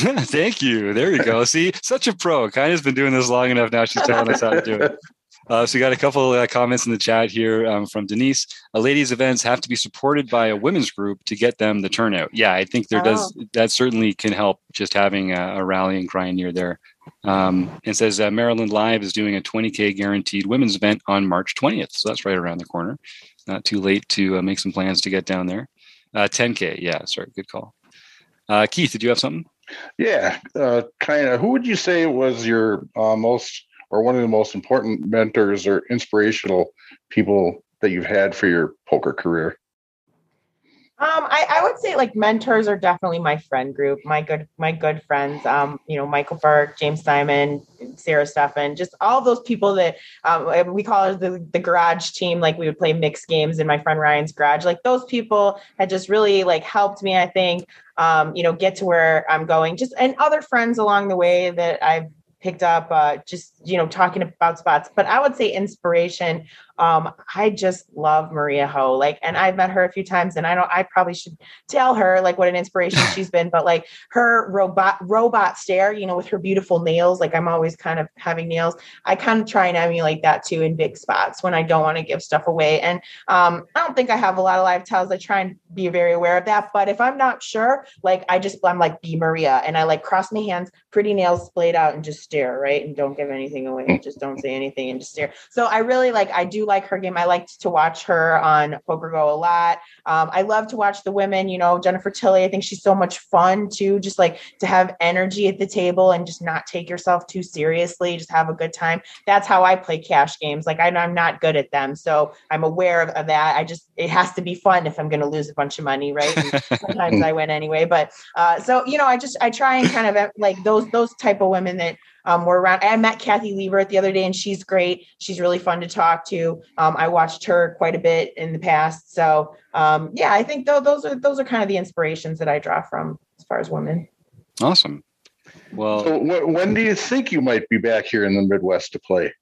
Thank you. There you go. See, such a pro. Kina's been doing this long enough now. She's telling us how to do it. Uh, so we got a couple uh, comments in the chat here um, from Denise. Uh, ladies' events have to be supported by a women's group to get them the turnout. Yeah, I think there oh. does. That certainly can help. Just having a, a rallying cry near there. Um, and says uh, Maryland Live is doing a 20k guaranteed women's event on March 20th. So that's right around the corner. Not too late to uh, make some plans to get down there. 10k. Uh, yeah, sorry. Good call. Keith, did you have something? Yeah, uh, kind of. Who would you say was your uh, most or one of the most important mentors or inspirational people that you've had for your poker career? Um, I, I would say like mentors are definitely my friend group, my good my good friends. Um, you know, Michael Burke, James Simon, Sarah Steffen, just all those people that um, we call the, the garage team. Like we would play mixed games in my friend Ryan's garage. Like those people had just really like helped me, I think, um, you know, get to where I'm going. Just and other friends along the way that I've picked up uh, just you know talking about spots but i would say inspiration um, I just love Maria Ho. Like, and I've met her a few times, and I don't. I probably should tell her like what an inspiration she's been. But like her robot robot stare, you know, with her beautiful nails. Like I'm always kind of having nails. I kind of try and emulate that too in big spots when I don't want to give stuff away. And um, I don't think I have a lot of live tells. I try and be very aware of that. But if I'm not sure, like I just I'm like be Maria, and I like cross my hands, pretty nails splayed out, and just stare right, and don't give anything away. Just don't say anything and just stare. So I really like I do like her game. I liked to watch her on Poker Go a lot. Um, I love to watch the women, you know, Jennifer Tilly. I think she's so much fun too, just like to have energy at the table and just not take yourself too seriously, just have a good time. That's how I play cash games. Like I, am not good at them. So I'm aware of, of, that. I just, it has to be fun if I'm going to lose a bunch of money, right? And sometimes I win anyway. But uh, so, you know, I just, I try and kind of like those, those type of women that um, we're around. I met Kathy Liebert the other day, and she's great. She's really fun to talk to. Um, I watched her quite a bit in the past, so um, yeah, I think th- those are those are kind of the inspirations that I draw from as far as women. Awesome. Well, so when do you think you might be back here in the Midwest to play?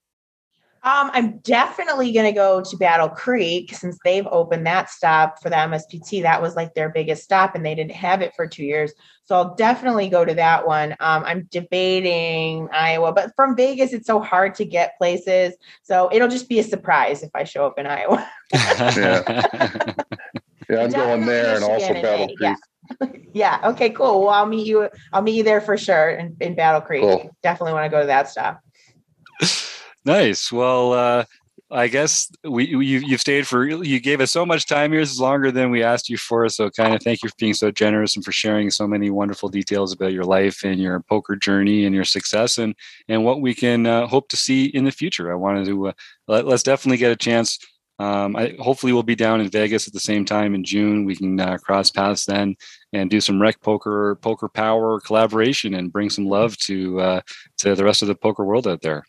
Um, I'm definitely going to go to Battle Creek since they've opened that stop for the MSPT. That was like their biggest stop, and they didn't have it for two years. So I'll definitely go to that one. Um, I'm debating Iowa, but from Vegas, it's so hard to get places. So it'll just be a surprise if I show up in Iowa. yeah. yeah, I'm going there and also Battle Creek. Yeah. yeah. Okay. Cool. Well, I'll meet you. I'll meet you there for sure in, in Battle Creek. Cool. Definitely want to go to that stop. Nice. Well, uh, I guess we you you've stayed for you gave us so much time here. This is longer than we asked you for. So kind of thank you for being so generous and for sharing so many wonderful details about your life and your poker journey and your success and and what we can uh, hope to see in the future. I wanted to uh, let, us definitely get a chance. Um, I, hopefully we'll be down in Vegas at the same time in June. We can uh, cross paths then and do some rec poker, poker power collaboration, and bring some love to uh, to the rest of the poker world out there.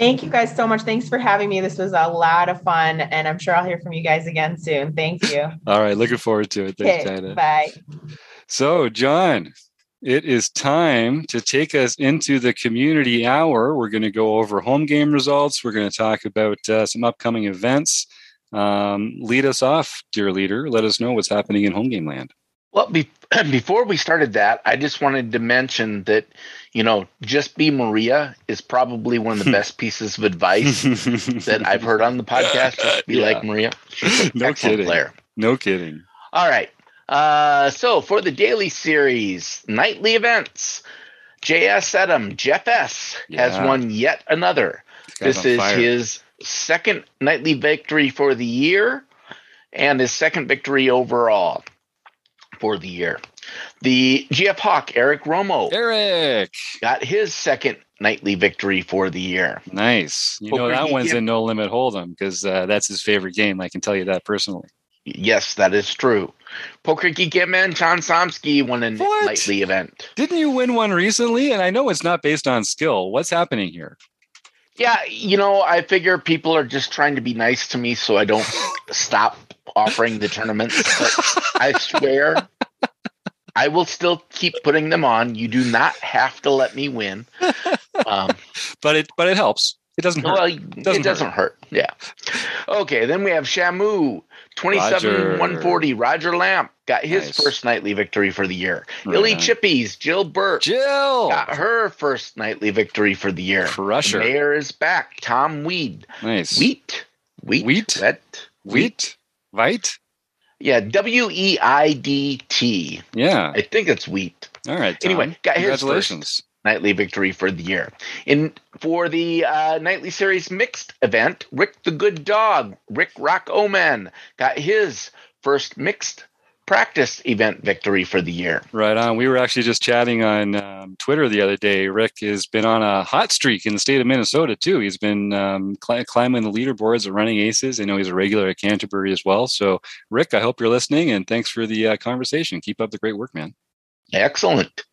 Thank you guys so much. Thanks for having me. This was a lot of fun, and I'm sure I'll hear from you guys again soon. Thank you. All right. Looking forward to it. Thanks, okay, Bye. So, John, it is time to take us into the community hour. We're going to go over home game results. We're going to talk about uh, some upcoming events. Um, lead us off, dear leader. Let us know what's happening in home game land. Well, be- before we started that, I just wanted to mention that, you know, just be Maria is probably one of the best pieces of advice that I've heard on the podcast. Just be yeah. like Maria. No kidding. Player. No kidding. All right. Uh, so for the daily series, nightly events, JS Edom, Jeff S. Yeah. has won yet another. This is fire. his second nightly victory for the year and his second victory overall for the year. The GF Hawk, Eric Romo. Eric got his second nightly victory for the year. Nice. You know, that one's in No Limit Hold'em because uh, that's his favorite game. I can tell you that personally. Yes, that is true. Poker Geek Man John Somsky won a what? nightly event. Didn't you win one recently? And I know it's not based on skill. What's happening here? Yeah, you know, I figure people are just trying to be nice to me so I don't stop offering the tournaments. I swear, I will still keep putting them on. You do not have to let me win. Um, but it but it helps. It doesn't hurt. Well, it doesn't, it doesn't hurt. hurt. Yeah. Okay, then we have Shamu, 27 140. Roger Lamp got his nice. first nightly victory for the year. Right Illy Chippies, Jill Burt. Jill got her first nightly victory for the year. Crusher. The mayor is back. Tom Weed. Nice. Wheat. Wheat. Wheat. Wheat. Wheat. Wheat. Yeah, W E I D T. Yeah. I think it's wheat. All right. Tom. Anyway, got his first nightly victory for the year. In for the uh, nightly series mixed event, Rick the Good Dog, Rick Rock Oman got his first mixed practice event victory for the year. Right on. We were actually just chatting on um, Twitter the other day. Rick has been on a hot streak in the state of Minnesota too. He's been um, cl- climbing the leaderboards of running aces. I know he's a regular at Canterbury as well. So, Rick, I hope you're listening, and thanks for the uh, conversation. Keep up the great work, man. Excellent.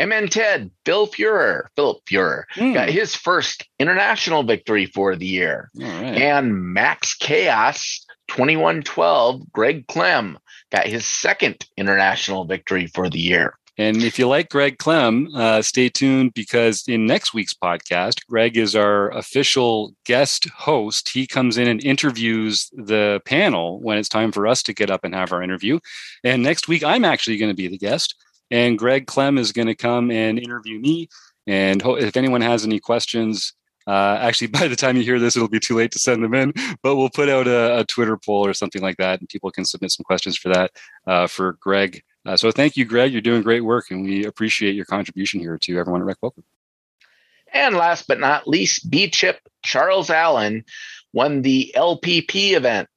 MN Ted, Bill Fuhrer, Philip Fuhrer, mm. got his first international victory for the year. And Max Chaos 2112, Greg Clem, got his second international victory for the year. And if you like Greg Clem, uh, stay tuned because in next week's podcast, Greg is our official guest host. He comes in and interviews the panel when it's time for us to get up and have our interview. And next week, I'm actually going to be the guest. And Greg Clem is going to come and interview me. And if anyone has any questions, uh, actually, by the time you hear this, it'll be too late to send them in, but we'll put out a, a Twitter poll or something like that, and people can submit some questions for that uh, for Greg. Uh, so thank you, Greg. You're doing great work, and we appreciate your contribution here to everyone at Rec Poker. And last but not least, B Chip Charles Allen won the LPP event.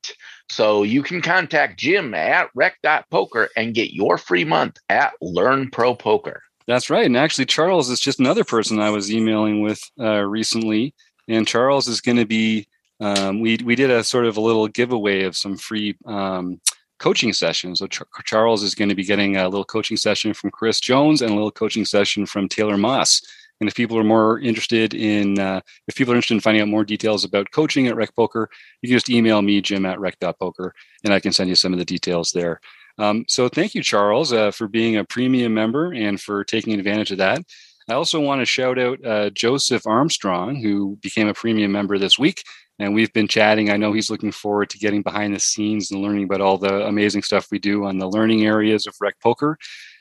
So you can contact Jim at rec.poker and get your free month at Learn Pro Poker. That's right. And actually, Charles is just another person I was emailing with uh, recently. And Charles is going to be, um, we, we did a sort of a little giveaway of some free um, coaching sessions. So Ch- Charles is going to be getting a little coaching session from Chris Jones and a little coaching session from Taylor Moss. And if people are more interested in, uh, if people are interested in finding out more details about coaching at Rec Poker, you can just email me, Jim at rec.poker, and I can send you some of the details there. Um, so thank you, Charles, uh, for being a premium member and for taking advantage of that. I also want to shout out uh, Joseph Armstrong, who became a premium member this week. And we've been chatting. I know he's looking forward to getting behind the scenes and learning about all the amazing stuff we do on the learning areas of Rec Poker.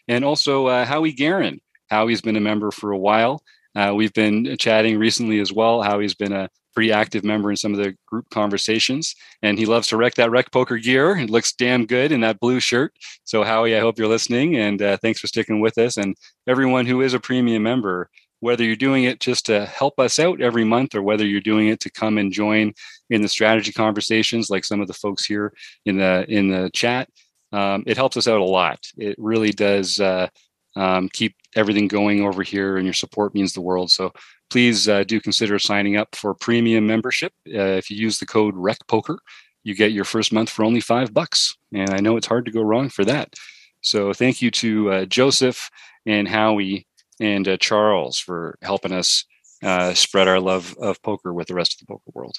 And also uh, Howie Guerin, Howie's been a member for a while. Uh, we've been chatting recently as well. Howie's been a pretty active member in some of the group conversations, and he loves to wreck that rec poker gear. It looks damn good in that blue shirt. So Howie, I hope you're listening, and uh, thanks for sticking with us. And everyone who is a premium member, whether you're doing it just to help us out every month, or whether you're doing it to come and join in the strategy conversations, like some of the folks here in the in the chat, um, it helps us out a lot. It really does. Uh, um, keep everything going over here, and your support means the world. So please uh, do consider signing up for premium membership. Uh, if you use the code RECPOKER, you get your first month for only five bucks. And I know it's hard to go wrong for that. So thank you to uh, Joseph and Howie and uh, Charles for helping us uh, spread our love of poker with the rest of the poker world.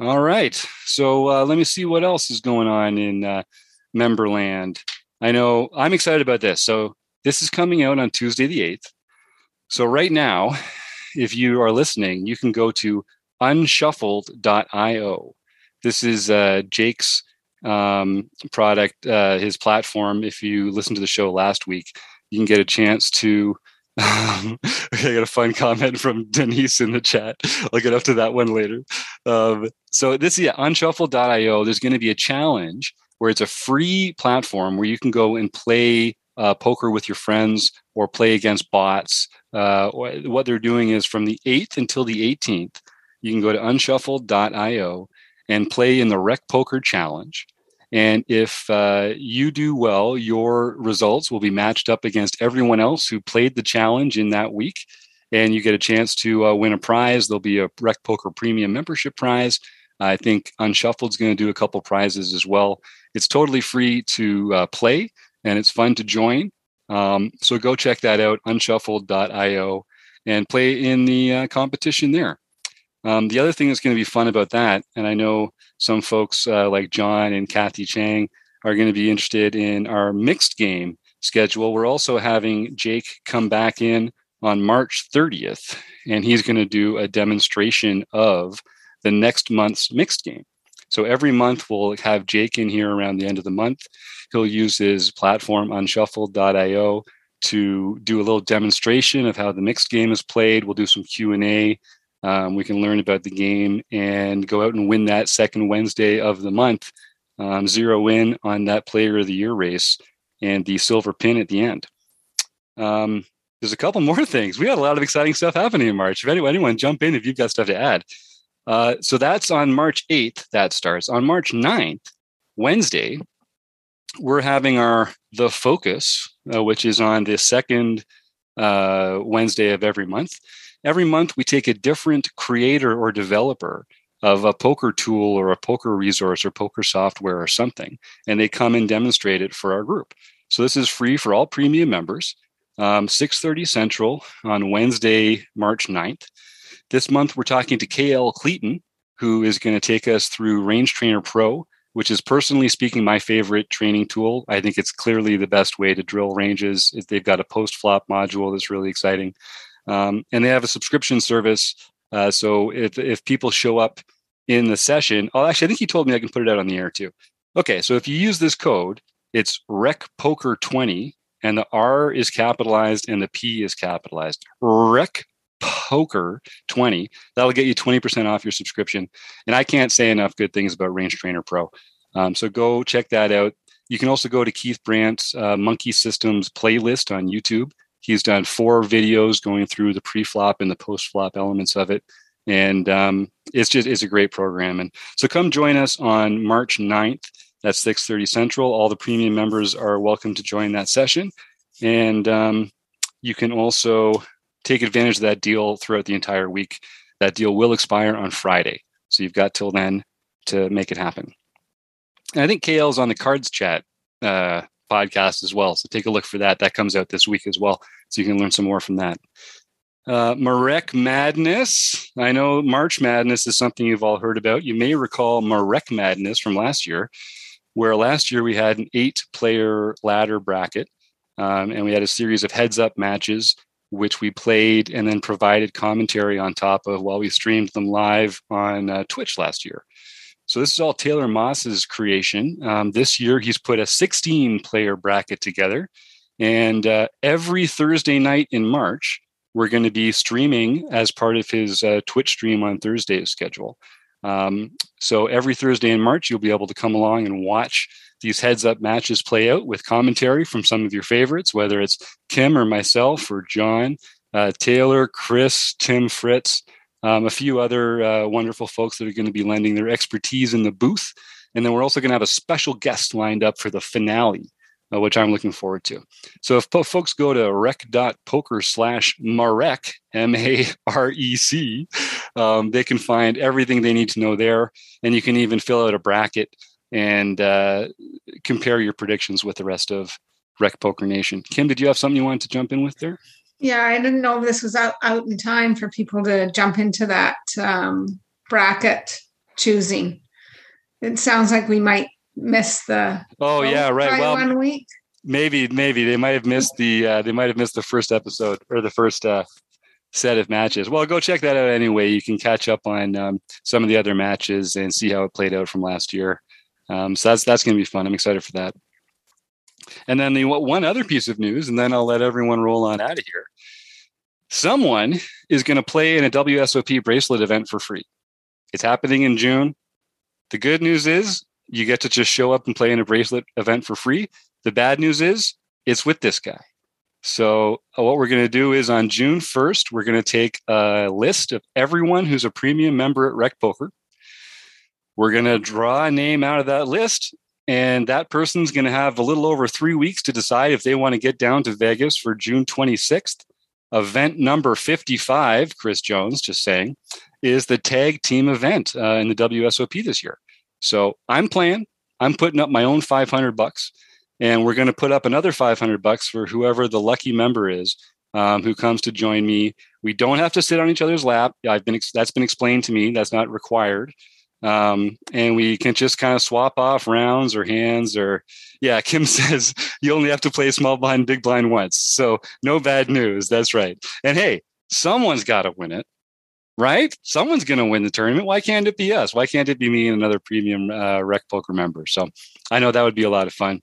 All right. So uh, let me see what else is going on in Memberland. I know I'm excited about this. So this is coming out on Tuesday the 8th. So right now, if you are listening, you can go to unshuffled.io. This is uh, Jake's um, product, uh, his platform. If you listened to the show last week, you can get a chance to. Um, okay, I got a fun comment from Denise in the chat. I'll get up to that one later. Um, so this is yeah, unshuffled.io. There's going to be a challenge where it's a free platform where you can go and play uh, poker with your friends or play against bots. Uh, what they're doing is from the 8th until the 18th, you can go to unshuffled.io and play in the Rec Poker Challenge. And if uh, you do well, your results will be matched up against everyone else who played the challenge in that week. And you get a chance to uh, win a prize. There'll be a Rec Poker Premium membership prize. I think Unshuffled's going to do a couple prizes as well. It's totally free to uh, play and it's fun to join. Um, so go check that out, unshuffled.io, and play in the uh, competition there. Um, the other thing that's going to be fun about that, and I know some folks uh, like John and Kathy Chang are going to be interested in our mixed game schedule. We're also having Jake come back in on March 30th, and he's going to do a demonstration of the next month's mixed game. So every month we'll have Jake in here around the end of the month. He'll use his platform unshuffled.io to do a little demonstration of how the mixed game is played. We'll do some Q and A. Um, we can learn about the game and go out and win that second Wednesday of the month. Um, zero in on that Player of the Year race and the silver pin at the end. Um, there's a couple more things. We had a lot of exciting stuff happening in March. If anyone, anyone jump in if you've got stuff to add. Uh, so that's on March 8th, that starts. On March 9th, Wednesday, we're having our the focus, uh, which is on the second uh, Wednesday of every month. Every month, we take a different creator or developer of a poker tool or a poker resource or poker software or something, and they come and demonstrate it for our group. So this is free for all premium members. Um, 6.30 Central on Wednesday, March 9th. This month, we're talking to KL Cleaton, who is going to take us through Range Trainer Pro, which is personally speaking my favorite training tool. I think it's clearly the best way to drill ranges. They've got a post flop module that's really exciting. Um, and they have a subscription service. Uh, so if, if people show up in the session, oh, actually, I think he told me I can put it out on the air too. Okay, so if you use this code, it's Rec Poker 20 and the R is capitalized and the P is capitalized. Rec Poker 20. That'll get you 20% off your subscription. And I can't say enough good things about Range Trainer Pro. Um, so go check that out. You can also go to Keith Brandt's uh, Monkey Systems playlist on YouTube. He's done four videos going through the pre-flop and the post-flop elements of it. And um, it's just it's a great program. And so come join us on March 9th. That's 6:30 Central. All the premium members are welcome to join that session. And um, you can also take advantage of that deal throughout the entire week. That deal will expire on Friday. So you've got till then to make it happen. And I think KL is on the Cards Chat uh, podcast as well. So take a look for that. That comes out this week as well. So you can learn some more from that. Uh, Marec Madness. I know March Madness is something you've all heard about. You may recall Marec Madness from last year, where last year we had an eight player ladder bracket um, and we had a series of heads up matches which we played and then provided commentary on top of while we streamed them live on uh, Twitch last year. So this is all Taylor Moss's creation. Um, this year, he's put a 16 player bracket together. And uh, every Thursday night in March, we're going to be streaming as part of his uh, Twitch stream on Thursday's schedule. Um, so every Thursday in March, you'll be able to come along and watch these heads up matches play out with commentary from some of your favorites, whether it's Kim or myself or John, uh, Taylor, Chris, Tim Fritz, um, a few other uh, wonderful folks that are going to be lending their expertise in the booth. And then we're also going to have a special guest lined up for the finale, uh, which I'm looking forward to. So if po- folks go to rec.poker slash Marec, M A R E C, um, they can find everything they need to know there. And you can even fill out a bracket and uh, compare your predictions with the rest of Rec Poker Nation. Kim, did you have something you wanted to jump in with there? Yeah, I didn't know if this was out, out in time for people to jump into that um, bracket choosing. It sounds like we might miss the. Oh yeah, right. Well, one week. Maybe, maybe they might have missed the uh, they might have missed the first episode or the first uh, set of matches. Well, go check that out anyway. You can catch up on um, some of the other matches and see how it played out from last year. Um, so that's that's going to be fun. I'm excited for that. And then the one other piece of news, and then I'll let everyone roll on out of here. Someone is going to play in a WSOP bracelet event for free. It's happening in June. The good news is you get to just show up and play in a bracelet event for free. The bad news is it's with this guy. So, uh, what we're going to do is on June 1st, we're going to take a list of everyone who's a premium member at Rec Poker we're going to draw a name out of that list, and that person's going to have a little over three weeks to decide if they want to get down to Vegas for June 26th. Event number 55, Chris Jones just saying, is the tag team event uh, in the WSOP this year. So I'm playing. I'm putting up my own 500 bucks, and we're going to put up another 500 bucks for whoever the lucky member is um, who comes to join me. We don't have to sit on each other's lap. I've been that's been explained to me. That's not required. Um, and we can just kind of swap off rounds or hands or yeah kim says you only have to play small blind big blind once. So no bad news that's right. And hey someone's got to win it right? Someone's going to win the tournament. Why can't it be us? Why can't it be me and another premium uh, rec poker member? So i know that would be a lot of fun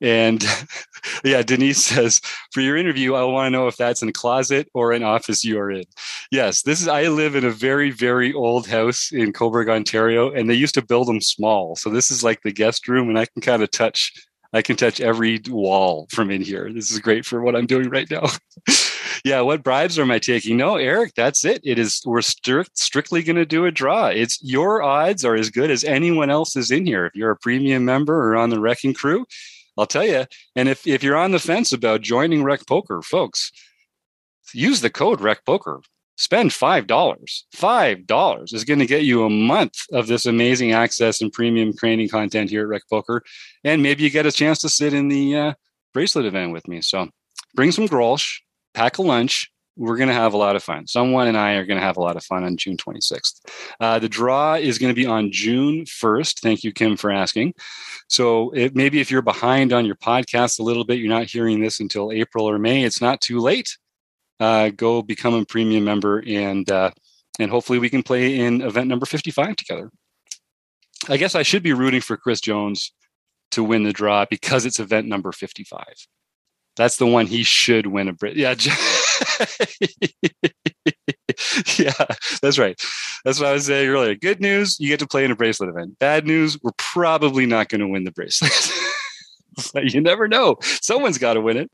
and yeah, Denise says, for your interview, I want to know if that's in a closet or an office you are in. Yes, this is, I live in a very, very old house in Cobourg, Ontario, and they used to build them small. So this is like the guest room, and I can kind of touch, I can touch every wall from in here. This is great for what I'm doing right now. yeah, what bribes am I taking? No, Eric, that's it. It is we're strict, strictly going to do a draw. It's your odds are as good as anyone else's in here. If you're a premium member or on the wrecking crew, I'll tell you. And if if you're on the fence about joining Rec Poker, folks, use the code Rec Poker. Spend five dollars. Five dollars is going to get you a month of this amazing access and premium training content here at Rec Poker, and maybe you get a chance to sit in the uh, bracelet event with me. So bring some Grolsch, pack a lunch. We're going to have a lot of fun. Someone and I are going to have a lot of fun on June 26th. Uh, the draw is going to be on June 1st. Thank you, Kim, for asking. So it, maybe if you're behind on your podcast a little bit, you're not hearing this until April or May, it's not too late. Uh, go become a premium member and uh, and hopefully we can play in event number 55 together. I guess I should be rooting for Chris Jones to win the draw because it's event number 55. That's the one he should win a Brit. Yeah. yeah, that's right. That's what I was saying earlier. Good news, you get to play in a bracelet event. Bad news, we're probably not going to win the bracelet. you never know. Someone's got to win it.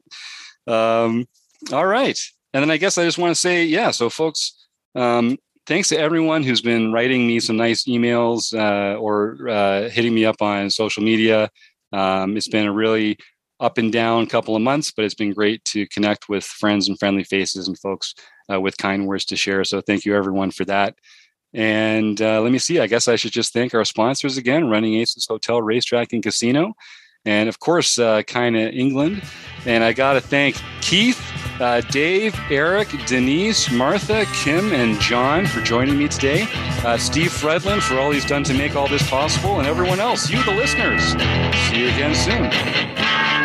Um, all right. And then I guess I just want to say, yeah, so folks, um, thanks to everyone who's been writing me some nice emails uh, or uh, hitting me up on social media. Um, it's been a really up and down couple of months, but it's been great to connect with friends and friendly faces and folks uh, with kind words to share. So thank you everyone for that. And uh, let me see, I guess I should just thank our sponsors again Running Aces Hotel, Racetrack, and Casino. And of course, uh, Kayna England. And I got to thank Keith, uh, Dave, Eric, Denise, Martha, Kim, and John for joining me today. Uh, Steve Fredlin for all he's done to make all this possible, and everyone else, you, the listeners. See you again soon.